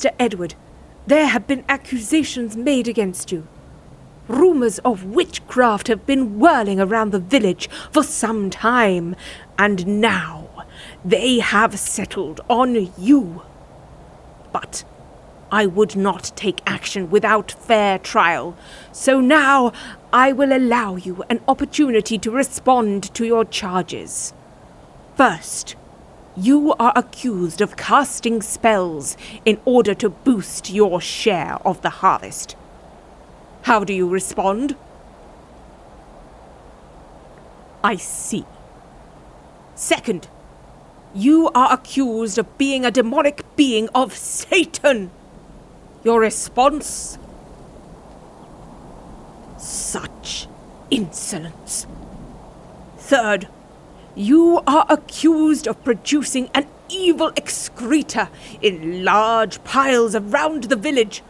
Mr. Edward, there have been accusations made against you. Rumours of witchcraft have been whirling around the village for some time, and now they have settled on you. But I would not take action without fair trial, so now I will allow you an opportunity to respond to your charges. First, you are accused of casting spells in order to boost your share of the harvest. How do you respond? I see. Second, you are accused of being a demonic being of Satan. Your response? Such insolence. Third, you are accused of producing an evil excreta in large piles around the village.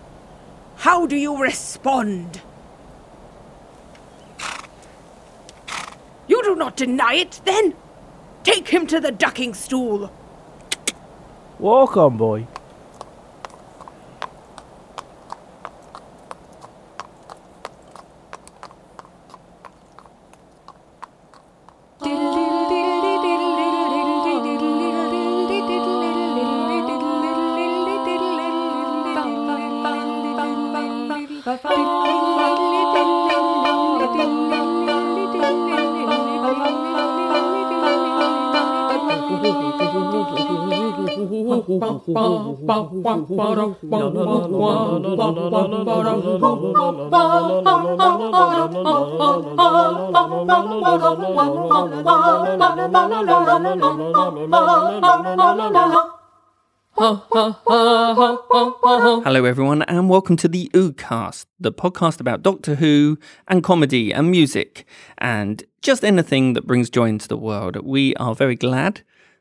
How do you respond? You do not deny it, then? Take him to the ducking stool. Walk on, boy. Hello, everyone, and welcome to the Oodcast, the podcast about Doctor Who and comedy and music and just anything that brings joy into the world. We are very glad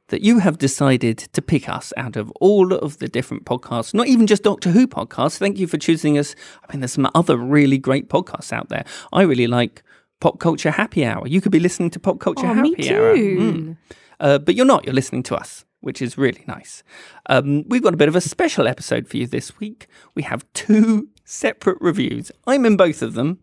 that you have decided to pick us out of all of the different podcasts, not even just Doctor Who podcasts. Thank you for choosing us. I mean, there's some other really great podcasts out there. I really like Pop Culture Happy Hour. You could be listening to Pop Culture Oh, Happy me Hour. too. Mm. Uh, but you're not, you're listening to us, which is really nice. Um, we've got a bit of a special episode for you this week. We have two separate reviews. I'm in both of them,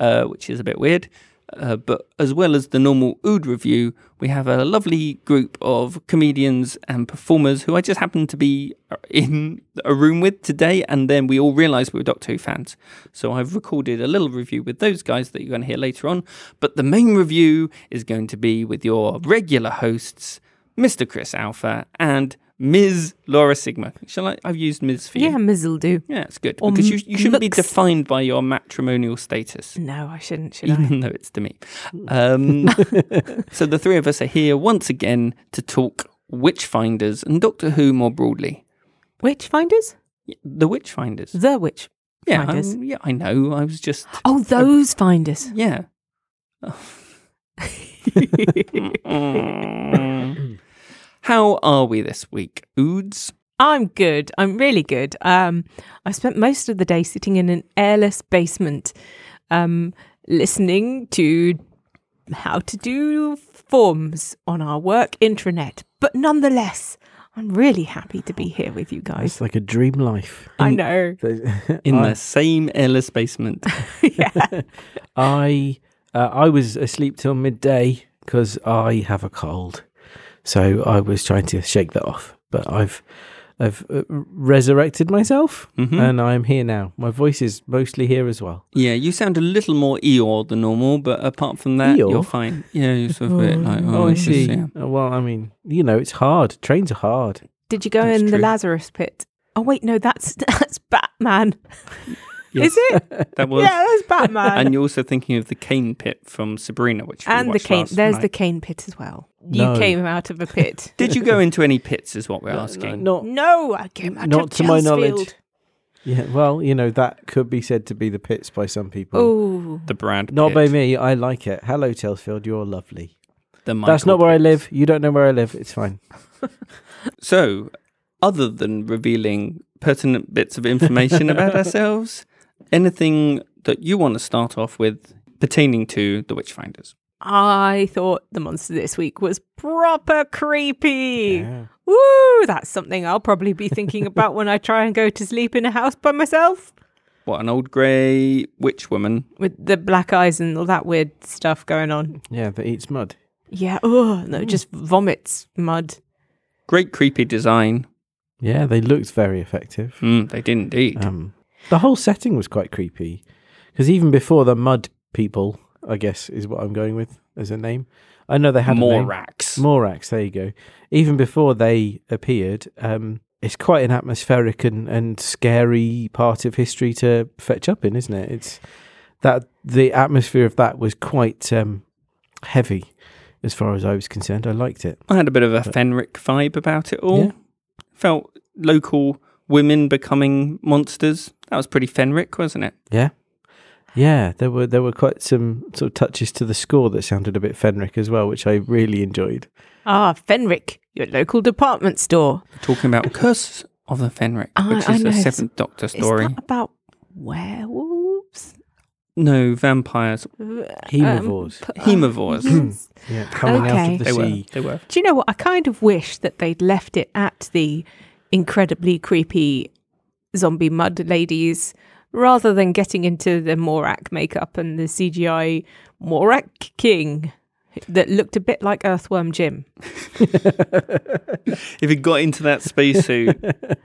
uh, which is a bit weird. Uh, but as well as the normal Ood review, we have a lovely group of comedians and performers who I just happened to be in a room with today, and then we all realised we were Doctor Who fans. So I've recorded a little review with those guys that you're going to hear later on. But the main review is going to be with your regular hosts, Mr. Chris Alpha and Ms. Laura Sigma. Shall I? I've used Ms. for you. Yeah, Ms. will do. Yeah, it's good Or because you, you shouldn't be defined by your matrimonial status No, I shouldn't, should I? even though it's to me. Um, so the three of us are here once again to talk Witchfinders and Doctor Who more broadly. Witchfinders? The Witchfinders. The witch. Yeah, Finders. um, yeah, I know. I was just Oh, those finders. yeah. How are we this week, Oods? I'm good. I'm really good. Um, I spent most of the day sitting in an airless basement, um, listening to how to do forms on our work intranet. But nonetheless, I'm really happy to be here with you guys. It's like a dream life. I know. In the same airless basement. yeah. I, uh, I was asleep till midday because I have a cold, so I was trying to shake that off. But I've, I've uh, resurrected myself, Mhm. and I'm here now. My voice is mostly here as well. Yeah, you sound a little more Eeyore than normal, but apart from that, Eeyore? you're fine. Yeah, you're sort of a bit like, Oh, I it's just- see. yeah. Uh, Well, I mean, you know, it's hard. Trains are hard. Did you go That's in the. Lazarus pit? Oh wait, no, that's that's Batman. Yes, Is it? That was. yeah, that's Batman. And you're also thinking of the cane pit from Sabrina, which we and the cane. last There's the cane pit as well. No. You came out of a pit. Did you go into any pits? Is what we're No, asking. no, not no, I came out Not of to my knowledge. Yeah, well, you know, that could be said to be the pits by some people. Oh, The brand. Not pit, by me. I like it. Hello, Telsfield. You're lovely. The That's Michael not where I live. You don't know where I live. It's fine. So, other than revealing pertinent bits of information about ourselves, anything that you want to start off with pertaining to the Witchfinders? I thought the monster this week was proper creepy. Yeah. Ooh, that's something I'll probably be thinking about when I try and go to sleep in a house by myself What, an old grey witch woman? with the black eyes and all that weird stuff going on. Yeah, that eats mud. Yeah, oh, no, just vomits mud. Great creepy design. Yeah, they looked very effective. Mm, they did indeed. Um, the whole setting was quite creepy because even before the mud people, I guess is what I'm going with as a name. I know they had. Morax. Morax, there you go. Even before they appeared, um, it's quite an atmospheric and, and scary part of history to fetch up in, isn't it? It's that the atmosphere of that was quite um, heavy as far as I was concerned. I liked it. I had a bit of a Fenric vibe about it all. Yeah. Felt local women becoming monsters. That was pretty Fenric, wasn't it? Yeah. Yeah, there were there were quite some sort of touches to the score that sounded a bit Fenric as well, which I really enjoyed. Ah, Fenric, your local department store. Talking about Curse of the Fenric, Ah, which is know. a Seventh Doctor Is story. that about werewolves? No, vampires. Haemovores. Um, p- Haemovores. yeah, coming out okay. of the They were. sea. They were. Do you know what? I kind of wish that they'd left it at the incredibly creepy zombie mud ladies rather than getting into the Morak makeup and the CGI Morak King that looked a bit like Earthworm Jim. If he got into that spacesuit,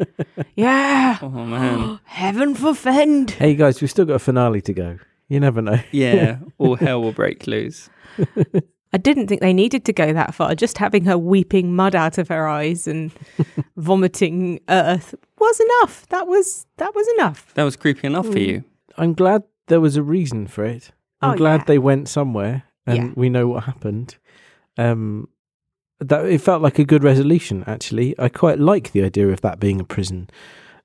Yeah. oh man, Heaven forfend. Hey guys, we've still got a finale to go. You never know. yeah, all hell will break loose. I didn't think they needed to go that far. Just having her weeping mud out of her eyes and vomiting earth was enough. That was that was enough. That was creepy enough for Mm. you. I'm glad there was a reason for it. I'm Oh, glad yeah. they went somewhere and Yeah. we know what happened. Um, that it felt like a good resolution. Actually, I quite like the idea of that being a prison,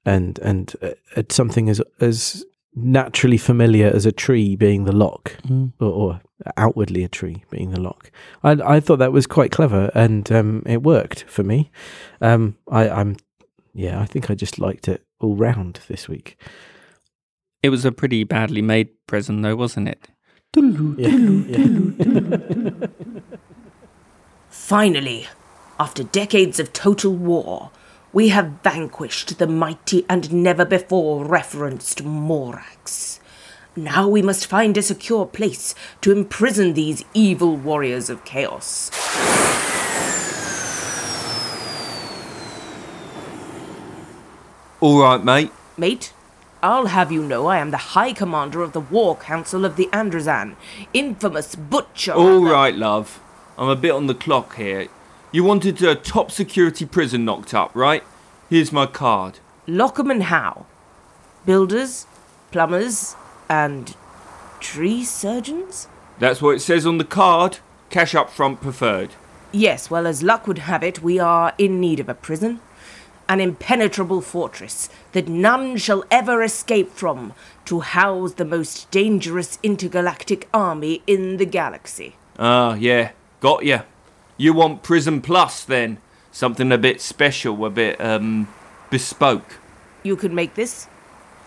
and and uh, uh, something as as naturally familiar as a tree being the lock, or, or outwardly a tree being the lock. I I thought that was quite clever, and um, it worked for me. Um, I, I'm yeah, I think I just liked it all round this week. It was a pretty badly made prison, though, wasn't it? Yeah, yeah. Finally, after decades of total war, we have vanquished the mighty and never before referenced Morax. Now we must find a secure place to imprison these evil warriors of chaos. All right, mate. Mate, I'll have you know I am the High Commander of the War Council of the Andrazan, infamous butcher. All right, love. I'm a bit on the clock here. You wanted a top security prison knocked up, right? Here's my card. Lockham and Howe. Builders, plumbers, and tree surgeons? That's what it says on the card. Cash up front preferred. Yes, well, as luck would have it, we are in need of a prison. An impenetrable fortress that none shall ever escape from to house the most dangerous intergalactic army in the galaxy. Ah, yeah. Got ya. You want Prison Plus, then? Something a bit special, a bit, um, bespoke. You could make this?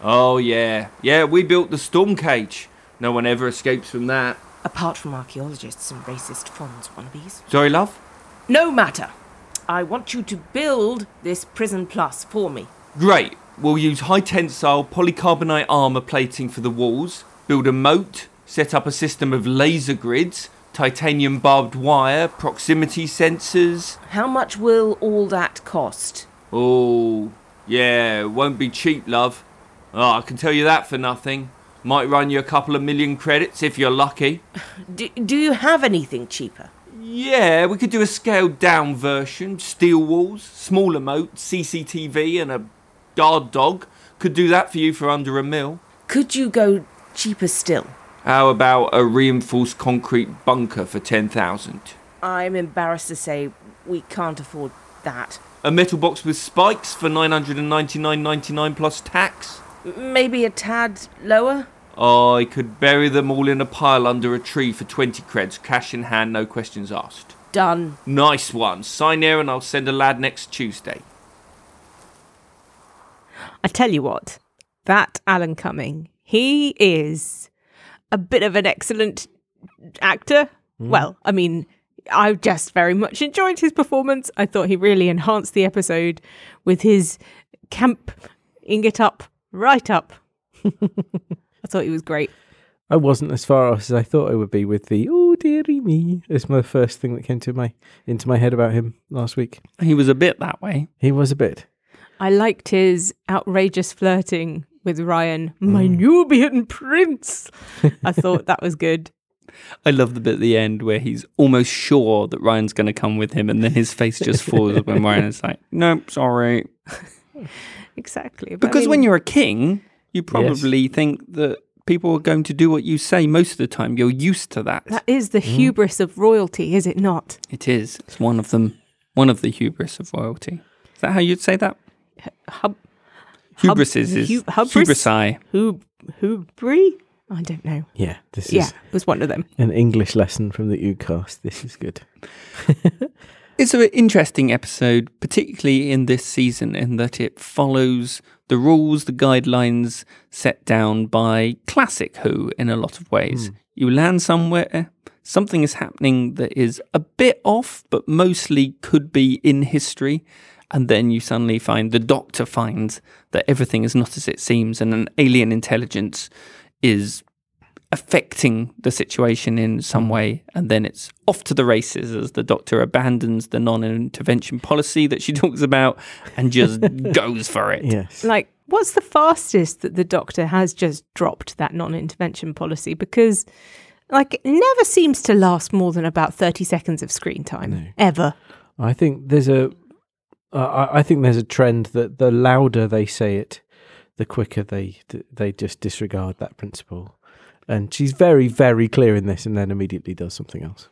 Oh, yeah. Yeah, we built the Stormcage. No one ever escapes from that. Apart from archaeologists and racist Fonz wannabes. Sorry, love? No matter. I want you to build this Prison Plus for me. Great. We'll use high tensile polycarbonate armour plating for the walls, build a moat, set up a system of laser grids, titanium barbed wire, proximity sensors. How much will all that cost? Oh, yeah, it won't be cheap, love. Oh, I can tell you that for nothing. Might run you a couple of million credits if you're lucky. Do, do you have anything cheaper? Yeah, we could do a scaled down version. Steel walls, smaller moat, CCTV, and a guard dog. Could do that for you for under a mil. Could you go cheaper still? How about a reinforced concrete bunker for 10,000? I'm embarrassed to say we can't afford that. A metal box with spikes for 999.99 plus tax? M- Maybe a tad lower? I could bury them all in a pile under a tree for 20 creds, cash in hand, no questions asked. Done. Nice one. Sign here and I'll send a lad next Tuesday. I tell you what, that Alan Cumming, he is a bit of an excellent actor. Hmm. Well, I mean, I just very much enjoyed his performance. I thought he really enhanced the episode with his camp ing it up right up. I thought he was great. I wasn't as far off as I thought I would be with the "Oh dearie me." It's my first thing that came to my into my head about him last week. He was a bit that way. He was a bit. I liked his outrageous flirting with Ryan, mm. my Nubian prince. I thought that was good. I love the bit at the end where he's almost sure that Ryan's going to come with him, and then his face just falls when Ryan is like, "Nope, sorry." Exactly. But I Because when you're a king, you probably think that people are going to do what you say most of the time. You're used to that. that is the mm. hubris of royalty, is it not? It is. It's one of them. One of the hubris of royalty. Is that how you'd say that? Hub, Hubris is, is hu- hubris? hubrisai. hub, hubri? I don't know. Yeah, this is Yeah, was one of them. an English lesson from the Oodcast. This is good. It's an interesting episode, particularly in this season, in that it follows the rules, the guidelines set down by classic Who in a lot of ways. Hmm. You land somewhere, something is happening that is a bit off, but mostly could be in history. And then you suddenly find the doctor finds that everything is not as it seems, and an alien intelligence is affecting the situation in some way, and then it's off to the races as the doctor abandons the non-intervention policy that she talks about and just goes for it. Yes. Like, what's the fastest that the doctor has just dropped that non intervention policy? Because, like, it never seems to last more than about 30 seconds of screen time, ever. I think there's a, uh, I I think there's a trend that the louder they say it, the quicker they they just disregard that principle. And she's very, very clear in this, and then immediately does something else.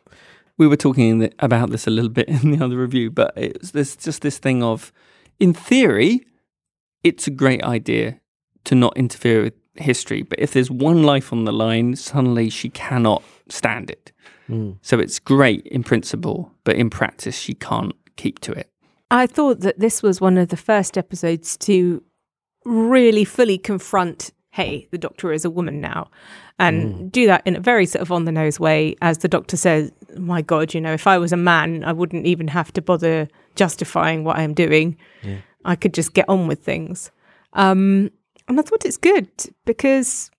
We were talking in the, about this a little bit in the other review, but it's there's just this thing of, in theory, it's a great idea to not interfere with history, but if there's one life on the line, suddenly she cannot stand it. Hmm. So it's great in principle, but in practice, she can't keep to it. I thought that this was one of the first episodes to really fully confront hey, the doctor is a woman now, and do that in a very sort of on the nose way. As the doctor says, my God, you know, if I was a man, I wouldn't even have to bother justifying what I'm doing. I could just get on with things. Um, and I thought it's good because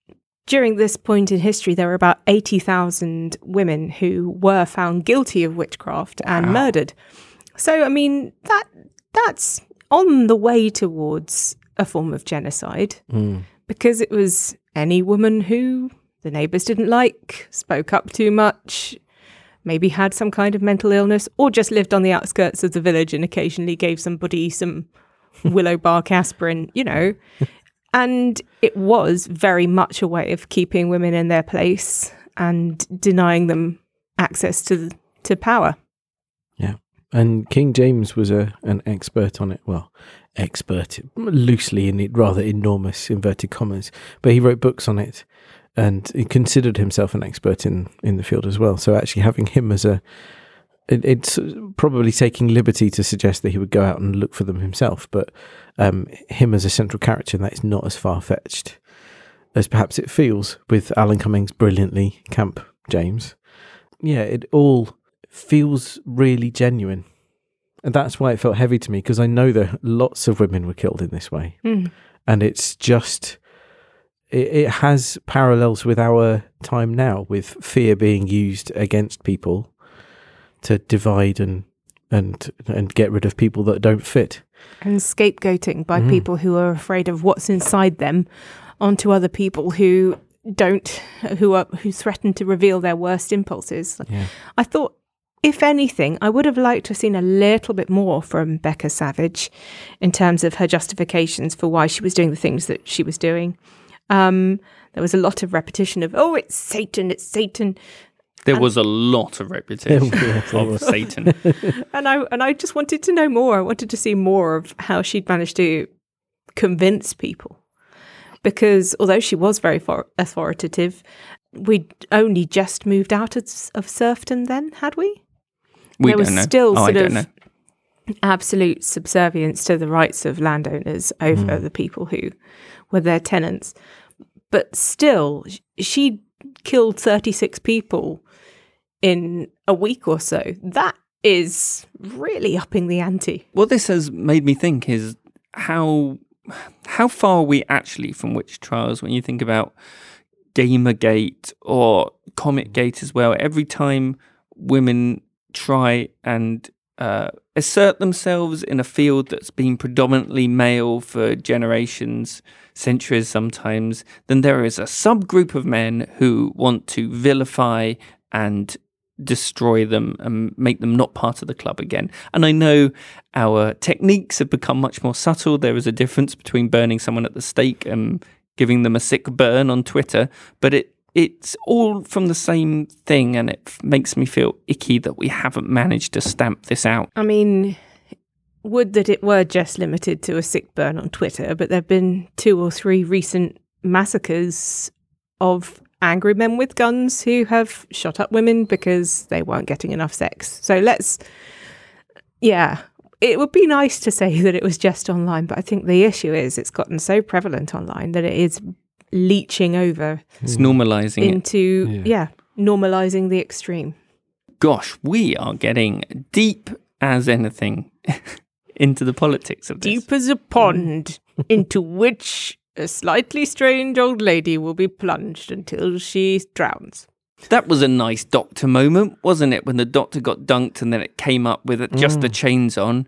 during this point in history, there were about 80,000 women who were found guilty of witchcraft and murdered. So, I mean, that that's on the way towards a form of genocide because it was any woman who the neighbours didn't like, spoke up too much, maybe had some kind of mental illness, or just lived on the outskirts of the village and occasionally gave somebody some willow bark aspirin, you know. And it was very much a way of keeping women in their place and denying them access to to power. Yeah. And King James was a an expert on it. Well, expert loosely in rather enormous inverted commas, but he wrote books on it, and he considered himself an expert in in the field as well. So actually having him as a it, it's probably taking liberty to suggest that he would go out and look for them himself, but um, him as a central character that is not as far fetched as perhaps it feels with Alan Cummings brilliantly Camp James. Yeah, it all feels really genuine. And that's why it felt heavy to me because I know that lots of women were killed in this way. Hmm. And it's just, it, it has parallels with our time now, with fear being used against people to divide and and and get rid of people that don't fit. and scapegoating by mm. people who are afraid of what's inside them onto other people who don't who are who threaten to reveal their worst impulses i thought if anything i would have liked to have seen a little bit more from becca savage in terms of her justifications for why she was doing the things that she was doing um, there was a lot of repetition of oh it's satan it's satan There was a lot of repetition of Satan. and I and I just wanted to know more. I wanted to see more of how she'd managed to convince people, because although she was very for- authoritative, we'd only just moved out of, of serfdom. Then had we? We There was know. still oh, sort of- know. Absolute subservience to the rights of landowners over hmm. the people who were their tenants, but still, she killed thirty six people in a week or so. That is really upping the ante. What this has made me think is how how far are we actually from witch trials when you think about Gamergate or Comicsgate as well. Every time women try and uh, assert themselves in a field that's been predominantly male for generations, centuries sometimes, then there is a subgroup of men who want to vilify and destroy them and make them not part of the club again. And I know our techniques have become much more subtle. There is a difference between burning someone at the stake and giving them a sick burn on Twitter, but it it's all from the same thing and it makes me feel icky that we haven't managed to stamp this out. I mean, would that it were just limited to a sick burn on Twitter, but there have been two or three recent massacres of angry men with guns who have shot up women because they weren't getting enough sex. So let's, yeah, it would be nice to say that it was just online, but I think the issue is it's gotten so prevalent online that it is leaching over It's normalizing it. into, Yeah. yeah, normalizing the extreme. Gosh, we are getting deep as anything into the politics of this. Deep as a pond into which a slightly strange old lady will be plunged until she drowns. That was a nice doctor moment, wasn't it? When the doctor got dunked and then it came up with it, just the mm. chains on.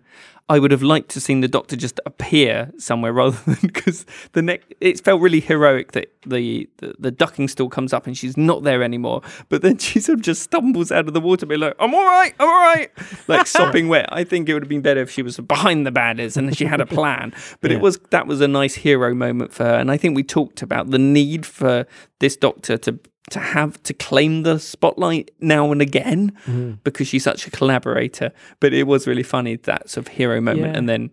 I would have liked to seen the doctor just appear somewhere rather than because the neck. It felt really heroic that the, the the ducking stool comes up and she's not there anymore. But then she sort of just stumbles out of the water, be like, "I'm all right, I'm all right," like sopping wet. I think it would have been better if she was behind the banners and she had a plan. But Yeah. it was that was a nice hero moment for her, and I think we talked about the need for this doctor to to have to claim the spotlight now and again mm-hmm. because she's such a collaborator. But it was really funny that sort of hero moment, Yeah. and then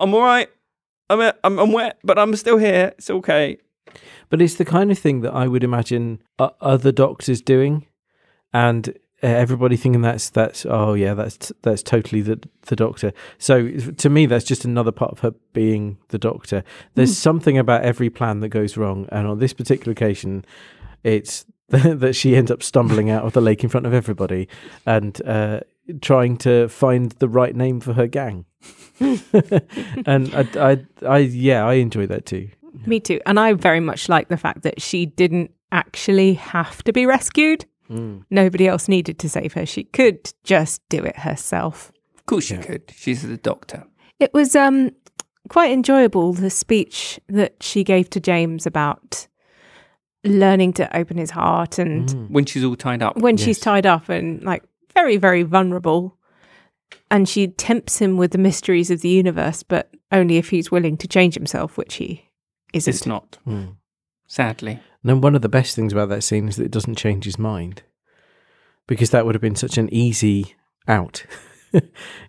I'm all right. I'm, I'm I'm wet, but I'm still here. It's okay. But it's the kind of thing that I would imagine other doctors doing, and uh, everybody thinking that's that's oh yeah that's that's totally the the doctor. So to me, that's just another part of her being the doctor. There's something about every plan that goes wrong, and on this particular occasion, it's that she ends up stumbling out of the lake in front of everybody and uh, trying to find the right name for her gang. and I, I, I, yeah, I enjoy that too. Me too. And I very much like the fact that she didn't actually have to be rescued. Nobody else needed to save her. She could just do it herself. Of course she Yeah. could. She's the doctor. It was um quite enjoyable the speech that she gave to James about learning to open his heart and When she's all tied up. when she's tied up and like very very vulnerable and she tempts him with the mysteries of the universe but only if he's willing to change himself which he isn't It's not. Mm. Sadly. And then one of the best things about that scene is that it doesn't change his mind, because that would have been such an easy out. you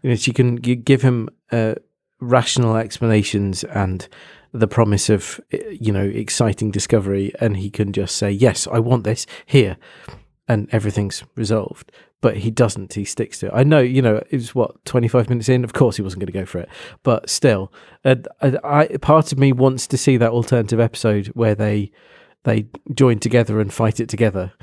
know, she can g- give him uh, rational explanations and the promise of uh, you know exciting discovery, and he can just say, "Yes, I want this here," and everything's resolved. But he doesn't. He sticks to it. I know. You know, it was what twenty five minutes in. Of course, he wasn't going to go for it. But still, uh, I, I part of me wants to see that alternative episode where they they join together and fight it together.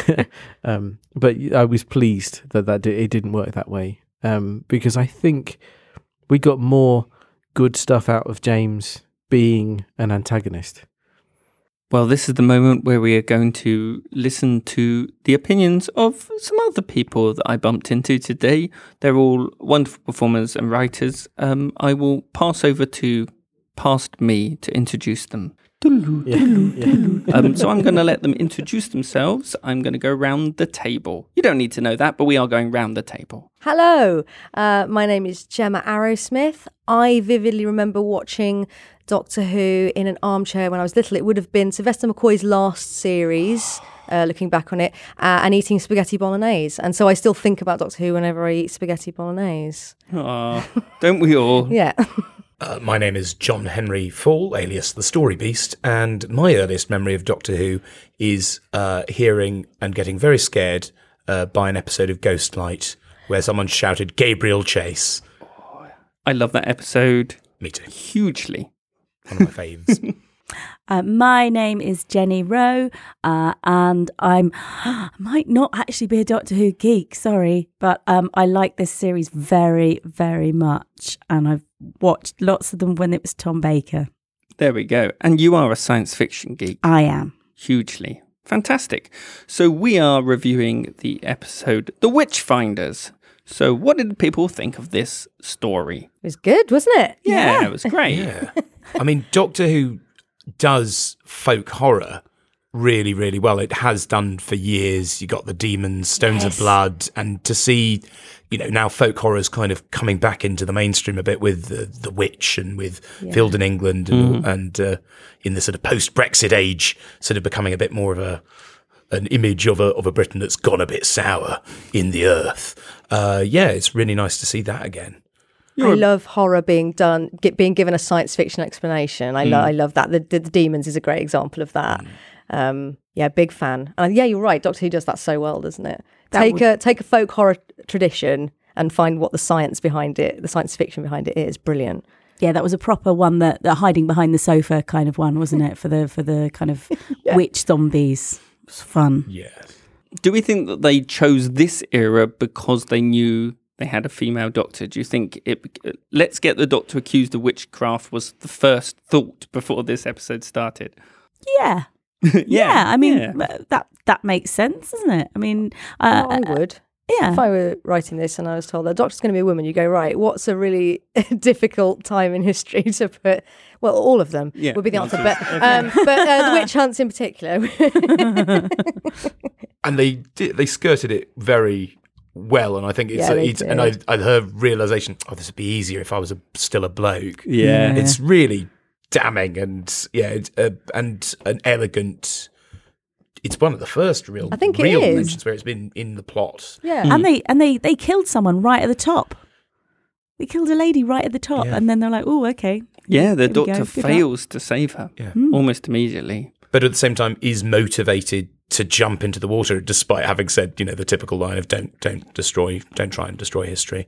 um, but I was pleased that that it didn't work that way um, because I think we got more good stuff out of James being an antagonist. Well, this is the moment where we are going to listen to the opinions of some other people that I bumped into today. They're all wonderful performers and writers. Um, I will pass over to past me to introduce them. Yeah, yeah. Um, so I'm going to let them introduce themselves. I'm going to go round the table. You don't need to know that, but we are going round the table. Hello, uh, my name is Gemma Arrowsmith. I vividly remember watching Doctor Who in an armchair when I was little. It would have been Sylvester McCoy's last series, uh, looking back on it, uh, and eating spaghetti bolognese. And so I still think about Doctor Who whenever I eat spaghetti bolognese. Aw, don't we all? Yeah. Uh, my name is John Henry Falle, alias the Story Beast, and my earliest memory of Doctor Who is uh, hearing and getting very scared uh, by an episode of Ghostlight where someone shouted Gabriel Chase. I love that episode Me too. hugely. One of my faves. Uh, my name is Jenny Rowe, uh, and I'm I might not actually be a Doctor Who geek. Sorry, but um, I like this series very, very much, and I've watched lots of them when it was Tom Baker. There we go. And you are a science fiction geek. I am. Hugely. Fantastic. So we are reviewing the episode The Witchfinders. So what did people think of this story? It was good, wasn't it? Yeah, it was great. Yeah. I mean, Doctor Who does folk horror really, really well. It has done for years. You got the demons, Stones of Blood, and to see, you know, now folk horror is kind of coming back into the mainstream a bit with the, the Witch and with Field in England and, and uh, in the sort of post Brexit age, sort of becoming a bit more of a an image of a of a Britain that's gone a bit sour in the earth. Uh, yeah, it's really nice to see that again. I love horror being done, get, being given a science fiction explanation. I, lo- I love that. The, the, the Demons is a great example of that. Um, yeah, big fan. And yeah, you're right. Doctor Who does that so well, doesn't it? take a take a folk horror tradition and find what the science behind it, the science fiction behind it is. Brilliant. Yeah, that was a proper one that the hiding behind the sofa kind of one, wasn't it? For the for the kind of witch zombies. It was fun. Yeah. Do we think that they chose this era because they knew they had a female doctor? Do you think it? Let's get the doctor accused of witchcraft was the first thought before this episode started. Yeah. Yeah, I mean uh, that that makes sense, doesn't it? I mean, uh, Oh, I would. Yeah, If I were writing this and I was told the doctor's going to be a woman, you go, right, what's a really difficult time in history to put? Well, all of them Yeah. would be the answer. But, um, but uh, the witch hunts in particular. and they did, they skirted it very well, and I think it's, Yeah, they it's and I. I her realization. Oh, this would be easier if I was a, still a bloke. Yeah. it's really damning and yeah, it's, uh, and an elegant. It's one of the first real, I think real is. mentions where it's been in the plot. yeah. Hmm. and they and they they killed someone right at the top. They killed a lady right at the top, Yeah. and then they're like, "Oh, okay." Yeah, the Here doctor fails to save her Yeah. Hmm. almost immediately. but at the same time is motivated to jump into the water despite having said you know the typical line of don't don't destroy don't try and destroy history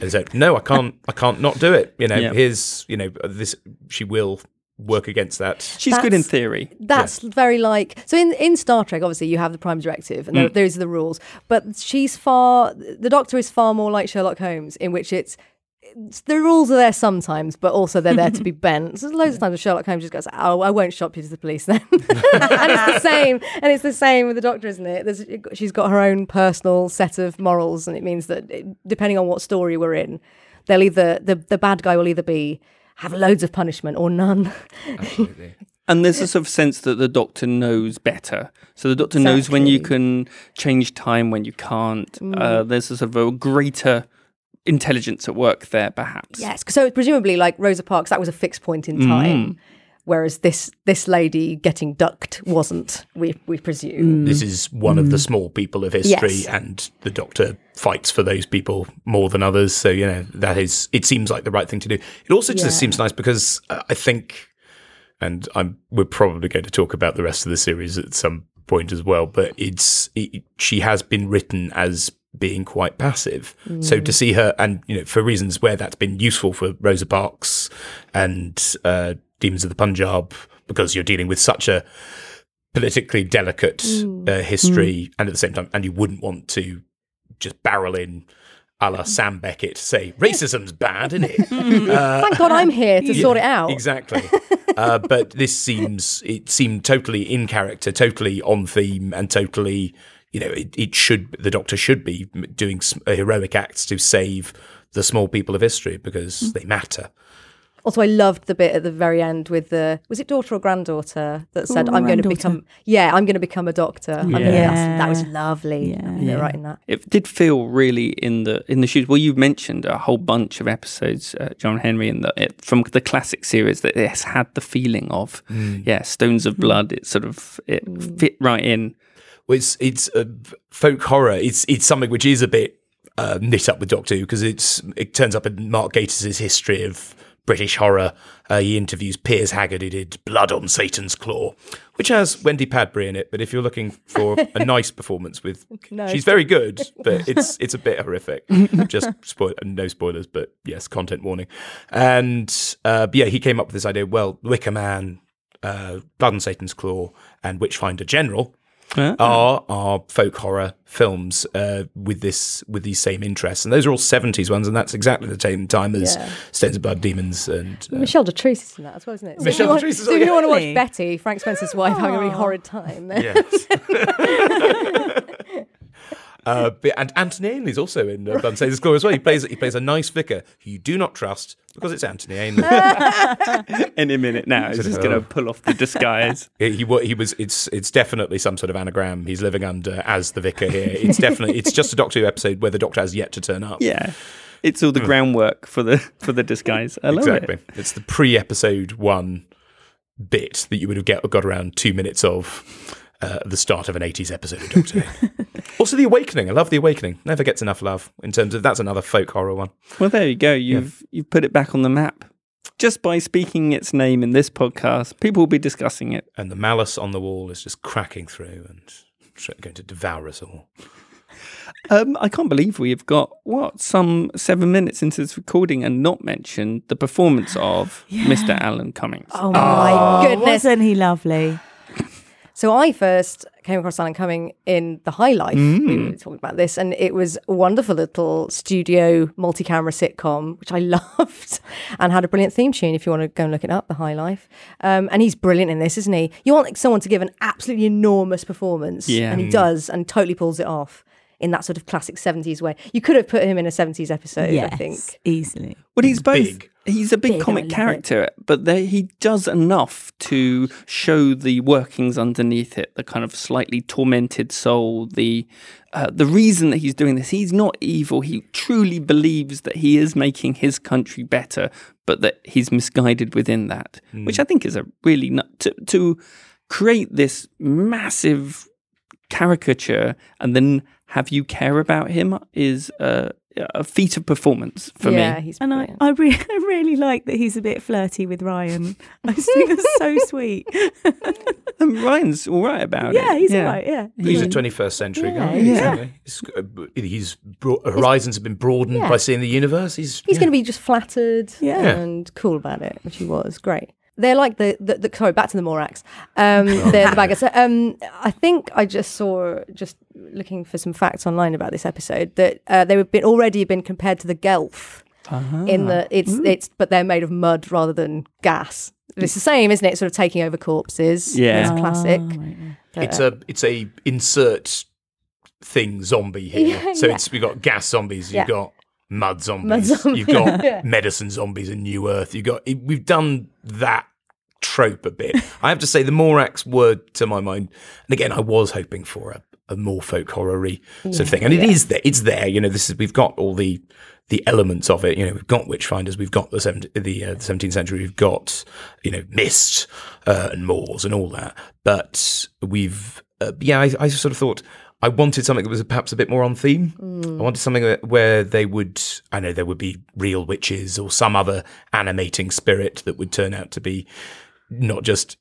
and said no i can't i can't not do it you know Yeah. here's you know this she will work against that She's good in theory. That's very like so in in Star Trek. Obviously, you have the Prime Directive, and Mm. those are the rules. But she's far. The Doctor is far more like Sherlock Holmes, in which it's. it's- The rules are there sometimes, but also they're there to be bent. So there's loads of times where Sherlock Holmes just goes, "Oh, I won't shop you to the police then," and it's the same. And it's the same with the Doctor, isn't it? There's, she's got her own personal set of morals, and it means that it, depending on what story we're in, they'll either the the bad guy will either be have loads of punishment or none. absolutely And there's a sort of sense that the doctor knows better. So the doctor knows when you can change time, when you can't. Uh, there's a sort of a greater intelligence at work there, perhaps. Yes. So presumably, like Rosa Parks, that was a fixed point in time, whereas this this lady getting ducked wasn't. We we presume. this is one of the small people of history Yes. and the doctor fights for those people more than others so you know that is it seems like the right thing to do it also just Yeah. seems nice because uh, i think and i'm we're probably going to talk about the rest of the series at some point as well but it's it, she has been written as being quite passive so to see her and you know for reasons where that's been useful for rosa parks and uh demons of the punjab because you're dealing with such a politically delicate uh, history and at the same time and you wouldn't want to just barrel in a la Sam Beckett say racism's bad isn't it uh, Thank God I'm here to yeah, sort it out. Exactly. uh, but this seems it seemed totally in character, totally on theme, and totally you know it, it should the Doctor should be doing s- heroic acts to save the small people of history because Mm. they matter. Also, I loved the bit at the very end with the was it daughter or granddaughter that said, "I'm going to become yeah, I'm going to become a doctor." I'm Yeah. that was lovely. Yeah. Yeah, writing that. It did feel really in the in the shoes. Well, you mentioned a whole bunch of episodes, uh, John Henry, in the from the classic series that it has had the feeling of, yeah, Stones of Blood. It sort of it fit right in. Well, it's it's uh, folk horror. It's it's something which is a bit uh, knit up with Doctor Who because it's it turns up in Mark Gatiss's history of British horror. Uh, he interviews Piers Haggard, who did Blood on Satan's Claw, which has Wendy Padbury in it. But if you're looking for a nice performance with, No. she's very good, but it's it's a bit horrific. Just spoil no spoilers, but yes, content warning. And uh, but yeah, he came up with this idea. Well, Wicker Man uh, Blood on Satan's Claw, and Witchfinder General Ah. are are folk horror films uh, with this with these same interests, and those are all seventies ones, and that's exactly the same time as Yeah. Stains of Blood, Demons, and uh, Michele Dotrice is in that as well, isn't it? So Michelle you want- is So if you want to watch Betty, Frank Spencer's wife, having a really horrid time, then yes. Uh, but, and Anthony Ainley is also in uh, Blood and Satan's as well. He plays he plays a nice vicar who you do not trust because it's Anthony Ainley. Any minute now, he's just going to pull off the disguise. He, he he was. It's it's definitely some sort of anagram he's living under as the vicar here. It's definitely. It's just a Doctor Who episode where the Doctor has yet to turn up. yeah, it's all the groundwork for the for the disguise. I love exactly. it. It's the pre-episode one bit that you would have get, got around two minutes of uh, the start of an 80s episode of Doctor Who. also, The Awakening. I love The Awakening. Never gets enough love in terms of that's another folk horror one. Well, there you go. You've you've put it back on the map. Just by speaking its name in this podcast, people will be discussing it. And the malice on the wall is just cracking through and going to devour us all. Um, I can't believe we have got what some seven minutes into this recording and not mentioned the performance of Mr. Alan Cummings. Oh my goodness. isn't he lovely? So I first came across Alan Cumming in The High Life. We were talking about this, and it was a wonderful little studio multi-camera sitcom, which I loved, and had a brilliant theme tune. If you want to go and look it up, The High Life, um, and he's brilliant in this, isn't he? You want someone to give an absolutely enormous performance, Yeah. and he does, and totally pulls it off in that sort of classic '70s way. You could have put him in a '70s episode, yes, I think. easily. Well, he's both. Big. He's a big Big, comic love it. character, but there, he does enough to show the workings underneath it, the kind of slightly tormented soul, the uh, the reason that he's doing this. He's not evil. He truly believes that he is making his country better, but that he's misguided within that, which I think is a really nut to to create this massive caricature and then have you care about him is a, a feat of performance for yeah, me. he's And I, brilliant. I, re- I really like that he's a bit flirty with Ryan. I just think that's so sweet. And Ryan's all right about it. yeah, it. he's all right. Yeah. He's a 21st century Yeah, guy. yeah. Exactly. He's, uh, he's bro- horizons have been broadened Yeah. by seeing the universe. He's He's yeah. going to be just flattered Yeah. and cool about it, which he was. Great. They're like the, the, the sorry, back to the Morax. Um, they're the baggers. Um, I think I just saw, just looking for some facts online about this episode, that uh, they have been already been compared to the Gelth in the it's it's but they're made of mud rather than gas. It's the same, isn't it? Sort of taking over corpses. Yeah. it's classic. Oh, right. But, It's uh, a it's a insert thing zombie here. Yeah, so yeah. it's we've got gas zombies, Yeah. you've got mud zombies, Mud zombie, you've got yeah. medicine zombies in New Earth. You've got it, we've done that trope a bit. I have to say the Morax were to my mind, and again I was hoping for a, a more folk horror-y sort of thing, and it is there. It's there. You know, this is we've got all the the elements of it. You know, we've got Witchfinders, we've got the 17th, the, uh, the 17th century, we've got you know Mist uh, and Moors and all that. But we've uh, yeah, I, I sort of thought I wanted something that was perhaps a bit more on theme. I wanted something where they would I know there would be real witches or some other animating spirit that would turn out to be not just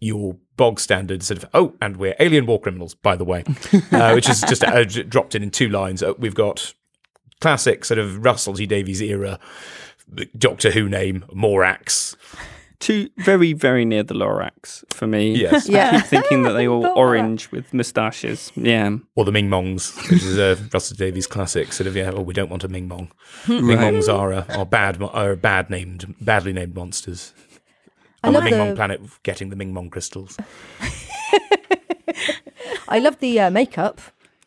your bog standard sort of oh and we're alien war criminals by the way uh, which is just uh, dropped in in two lines. Uh, we've got classic sort of Russell T Davies era Doctor Who name Morax Two very, very near the Lorax for me. Yes. I keep thinking that they all Lorax. orange with moustaches. Yeah. or the Ming Mongs which is a Russell Davies classic sort of yeah oh we don't want a Ming Mong Ming Right. Mongs are uh, are bad mo- are bad named badly named monsters I on the love Ming Mong the planet getting the Ming Mong crystals I love the uh, makeup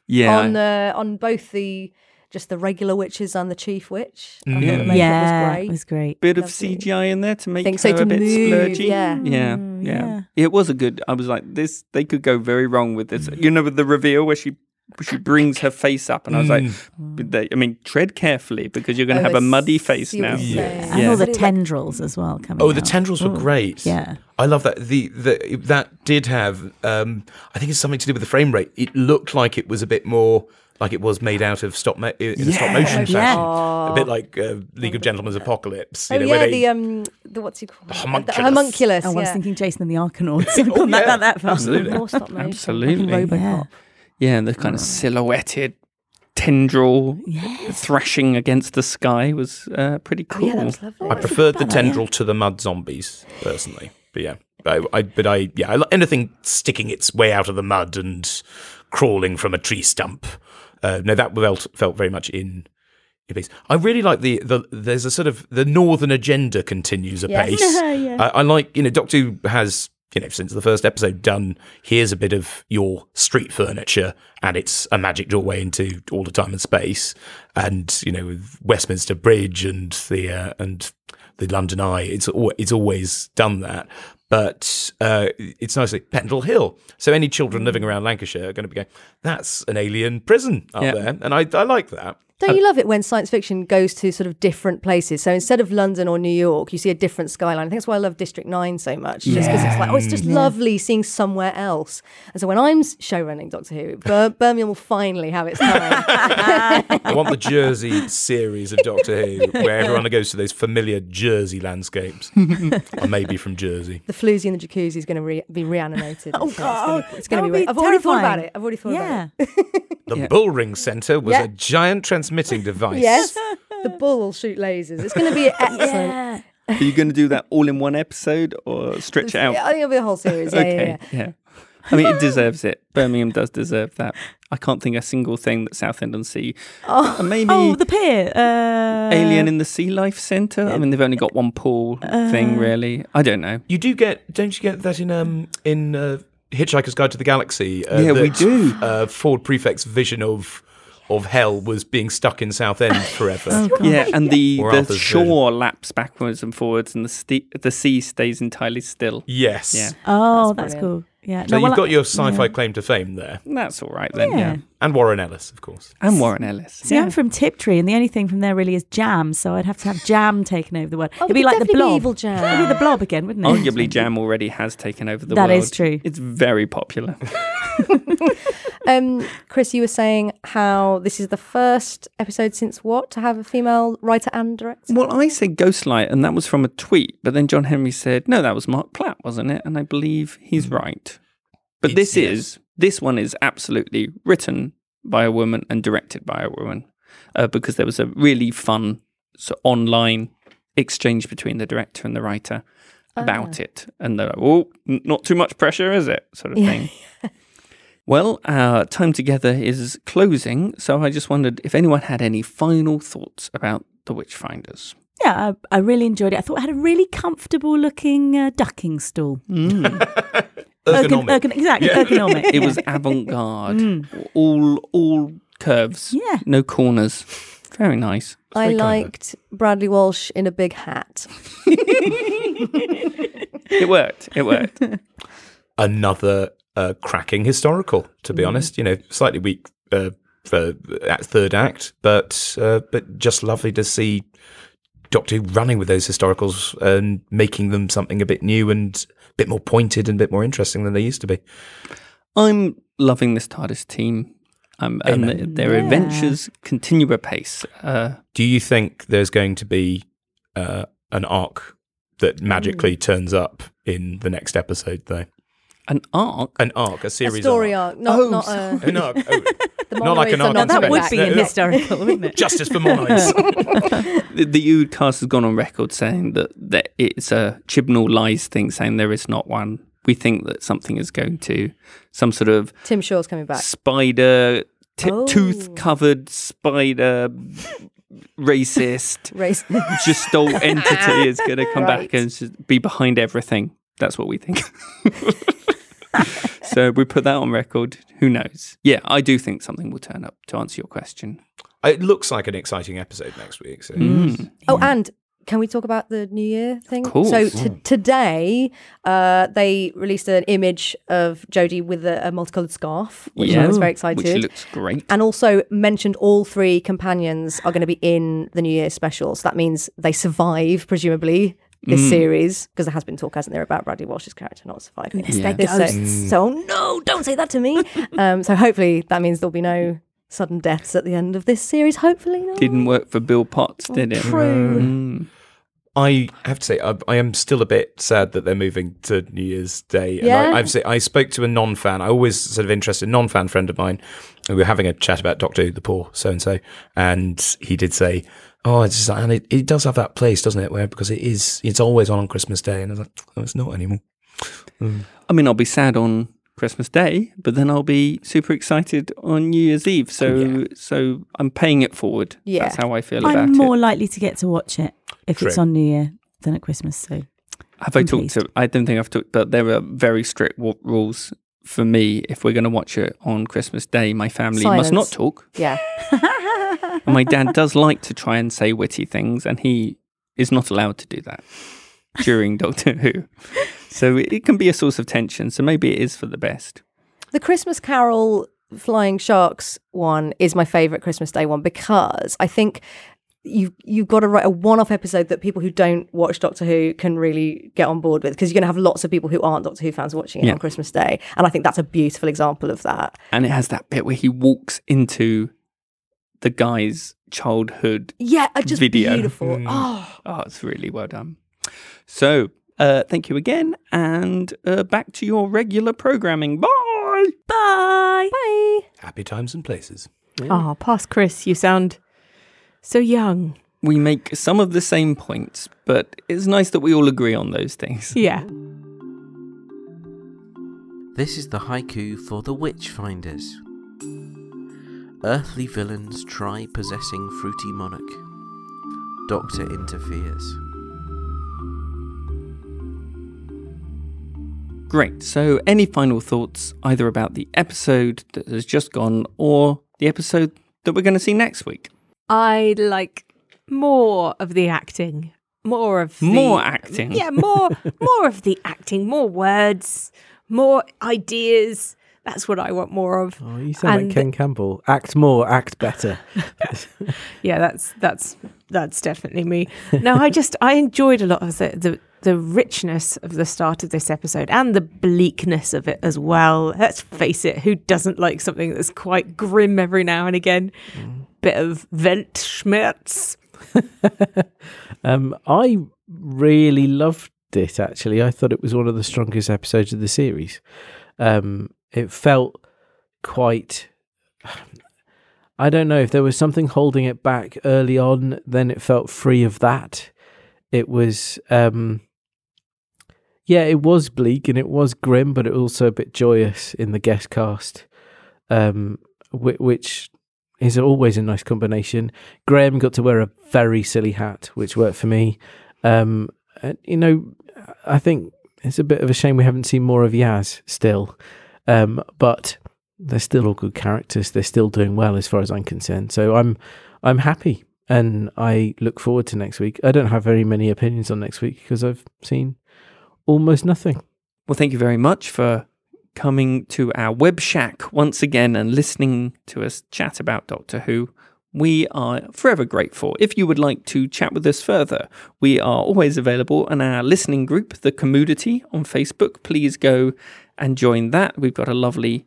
Yeah. on the on both the just the regular witches and the chief witch. I thought Yeah. the yeah, was great. it was great. bit of CGI in there to make Think her so, a bit move, splurgy. yeah. yeah, Mm, yeah, yeah. It was a good. I was like, this. They could go very wrong with this. You know, with the reveal where she she brings her face up, and I was like, but I mean, tread carefully because you're going to Oh, have a muddy face now. you're Yes. And Yeah. all the tendrils as well coming Oh, the out. tendrils were Ooh. great. Yeah. I love that. The, the that did have. Um, I think it's something to do with the frame rate. It looked like it was a bit more like it was made out of stop mo- in a stop motion fashion. Oh. A bit like uh, League of Gentlemen's Apocalypse. You Oh know, yeah, where they, the um, the what's he called? homunculus. The homunculus. Oh, I was thinking Jason and the Argonauts. I've gone yeah, that, that far. absolutely. More stop motion. Absolutely. Like Yeah. Robocop. Yeah, the kind of silhouetted tendril Yes. thrashing against the sky was uh, pretty Oh cool. yeah, that was lovely. I preferred the Bad, tendril to the mud zombies personally. But yeah, I, I but I yeah, I, li- anything sticking its way out of the mud and crawling from a tree stump. Uh, no, that felt felt very much in. piece. I really like the, the there's a sort of the northern agenda continues apace. Yeah. I, I like you know Doctor Who has you know since the first episode done here's a bit of your street furniture and it's a magic doorway into all the time and space and you know with Westminster Bridge and the uh, and the London Eye it's al- it's always done that but uh, it's nicely Pendle Hill. So any children living around Lancashire are going to be going that's an alien prison up there. And I, I like that Don't you love it when science fiction goes to sort of different places? So instead of London or New York, you see a different skyline. I think that's why I love District 9 so much, just because it's like, oh, it's just lovely seeing somewhere else. And so when I'm showrunning Doctor Who, Bir- Birmingham will finally have its time. I want the Jersey series of Doctor Who, where everyone goes to those familiar Jersey landscapes, or maybe from Jersey. the floozy and the jacuzzi is going to re- be reanimated. Oh, So God. It's going to be. would be I've already thought about it. I've already thought yeah. about it. The Yeah. Bullring Centre was Yeah. a giant transmitting device. Yes, the bull will shoot lasers. It's going to be excellent. Yeah. Are you going to do that all in one episode or stretch it out? I think it'll be a whole series. Yeah, yeah, okay, yeah. yeah. I mean, it deserves it. Birmingham does deserve that. I can't think of a single thing that Southend on Sea. Oh, Uh, maybe Oh, the pier. Uh, Alien in the Sea Life Centre. I mean, they've only got one pool Uh, thing, really. I don't know. You do get, don't you get that in um in uh, Hitchhiker's Guide to the Galaxy? Uh, Yeah, we do. Uh, Ford Prefect's vision of of hell was being stuck in Southend oh, forever. Oh, Yeah, and the, Or the Arthur's shore laps backwards and forwards, and the ste- the sea stays entirely still. yes. Yeah, Oh, That's that's, cool. Yeah. So No, well, you've got your sci-fi claim to fame there, that's all right then. Yeah, Yeah. and Warren Ellis, of course. and Warren Ellis. See, I'm from Tiptree, and the only thing from there really is jam. So I'd have to have jam taken over the world. Oh, It'd be like the definitely be blob. evil jam. It'd be the blob again, wouldn't it? Arguably, Jam already has taken over the That world. is true. It's very popular. Um, Chris, you were saying how this is the first episode since what to have a female writer and director. Well, I said Ghostlight, and that was from a tweet. But then John Henry said, no, that was Marc Platt, wasn't it? And I believe he's right. But It's- this yes. is, this one is absolutely written by a woman and directed by a woman uh, because there was a really fun so online exchange between the director and the writer about it. And they're like, oh, n- not too much pressure, is it? Sort of Yeah. thing. Well, our time together is closing, so I just wondered if anyone had any final thoughts about The Witchfinders. Yeah, I, I really enjoyed it. I thought it had a really comfortable looking uh, ducking stool. Mm. Ergonomic. Ergon- ergon- exactly, ergonomic. It was avant-garde, Mm. all all curves, Yeah. no corners. Very nice. I very kind of her. liked Bradley Walsh in a big hat. It worked. It worked. another uh, cracking historical. To be honest, you know, slightly weak uh, for that third act, but uh, but just lovely to see Doctor Who running with those historicals and making them something a bit new and a bit more pointed and a bit more interesting than they used to be. I'm loving this TARDIS team. Um, and Amen. th- their Yeah. adventures continue apace. Uh, Do you think there's going to be uh, an arc that magically turns up in the next episode, though? An arc. An arc, a A series story arc. arc, not, Oh, not uh, An arc. Oh, the not like an arc Now, not that would be No, an no. historical, wouldn't it? justice for monos. The, the Oodcast has gone on record saying that, that it's a Chibnall lies thing, saying there is not one. We think that something is going to, some sort of Tim Shaw's coming back. spider, t- Oh. tooth covered spider, racist, Race. gestalt entity is going to come Right. back and be behind everything. That's what we think. so we put that on record. Who knows? Yeah, I do think something will turn up to answer your question. it looks like an exciting episode next week. So. Mm. Oh, and can we talk about the New Year thing? course. So t- today, uh, they released an image of Jodie with a, a multicolored scarf, which I was very excited. Which looks great. and also mentioned all three companions are going to be in the New Year special. So that means they survive, presumably, this Mm. series, because there has been talk, hasn't there, about Bradley Walsh's character not surviving. Yes, Yeah. So, ghosts. so, no, don't say that to me. um, so hopefully that means there'll be no sudden deaths at the end of this series. Hopefully not. Didn't work for Bill Potts, did it? True. Mm. I have to say, I, I am still a bit sad that they're moving to New Year's Day. And Yeah? I, I've say, I spoke to a non-fan. I always sort of interested non-fan friend of mine. And we were having a chat about Doctor Who, the poor so and so, and he did say, "Oh, it's just, and it, it does have that place, doesn't it? Where because it is, it's always on on Christmas Day." And I was like, "Oh, it's not anymore." Mm. I mean, I'll be sad on Christmas Day, but then I'll be super excited on New Year's Eve. So, oh, so I'm paying it forward. Yeah. That's how I feel about I'm more it. likely to get to watch it if it's on New Year than at Christmas. So Have I I'm talked to? I don't think I've talked, but there are very strict w- rules for me. If we're going to watch it on Christmas Day, my family must not talk. Yeah. And my dad does like to try and say witty things, and he is not allowed to do that during Doctor Who. So it, can be a source of tension. So maybe it is for the best. The Christmas Carol Flying Sharks one is my favorite Christmas Day one because I think you you've got to write a one-off episode that people who don't watch Doctor Who can really get on board with because you're going to have lots of people who aren't Doctor Who fans watching it Yeah. on Christmas Day, and I think that's a beautiful example of that. And it has that bit where he walks into the guy's childhood. Yeah, uh, just Video. beautiful. Mm. Oh, Oh, it's really well done. So, uh, thank you again, and uh, back to your regular programming. Bye. bye. bye. Happy times and places. Oh, past Chris, you sound so young. We make some of the same points, but it's nice that we all agree on those things. Yeah. This is the haiku for the Witchfinders. Earthly villains try possessing fruity monarch. Doctor interferes. Great. So, any final thoughts either about the episode that has just gone or the episode that we're going to see next week? I'd like more of the acting. More of the, More acting. Yeah, more more of the acting, more words, more ideas. That's what I want more of. Oh, you sound And- like Ken Campbell. Act more, act better. Yeah, that's that's that's definitely me. No, I just I enjoyed a lot of the, the the richness of the start of this episode and the bleakness of it as well. Let's face it, who doesn't like something that's quite grim every now and again? Bit of Weltschmerz. Um, I really loved it. Actually, I thought it was one of the strongest episodes of the series. Um, it felt quite. I don't know if there was something holding it back early on. Then it felt free of that. It was, um, yeah, it was bleak and it was grim, but it was also a bit joyous in the guest cast, um, whi- which is always a nice combination. Graham got to wear a very silly hat, which worked for me. Um, and, you know, I think it's a bit of a shame we haven't seen more of Yaz still. Um, but they're still all good characters. They're still doing well as far as I'm concerned. So I'm I'm happy and I look forward to next week. I don't have very many opinions on next week because I've seen almost nothing. Well, thank you very much for coming to our web shack once again and listening to us chat about Doctor Who. We are forever grateful. If you would like to chat with us further, we are always available in our listening group, The Commodity, on Facebook. Please go and join that. We've got a lovely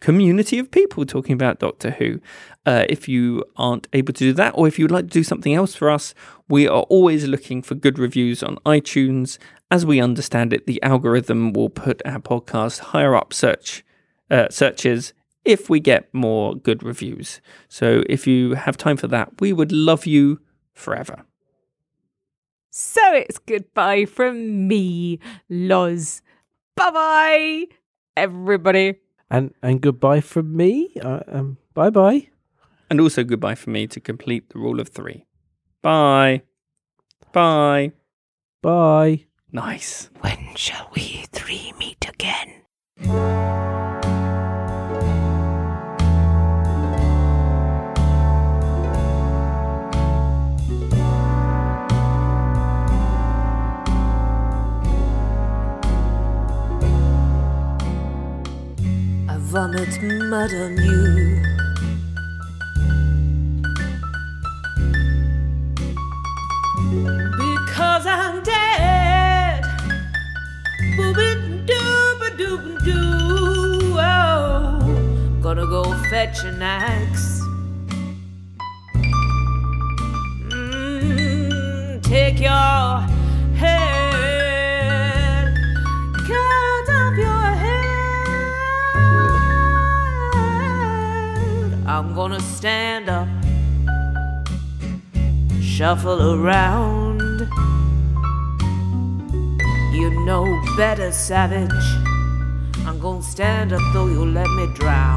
community of people talking about Doctor Who. Uh, if you aren't able to do that, or if you'd like to do something else for us, we are always looking for good reviews on iTunes. As we understand it, the algorithm will put our podcast higher up search uh, searches if we get more good reviews. So if you have time for that, we would love you forever. So it's goodbye from me, Loz. Bye bye, everybody. And and goodbye from me. Uh, um, bye bye. And also goodbye for me to complete the rule of three. Bye. Bye. Bye. Nice. When shall we three meet again? Vomit mud on savage. I'm gonna stand up though you let me drown.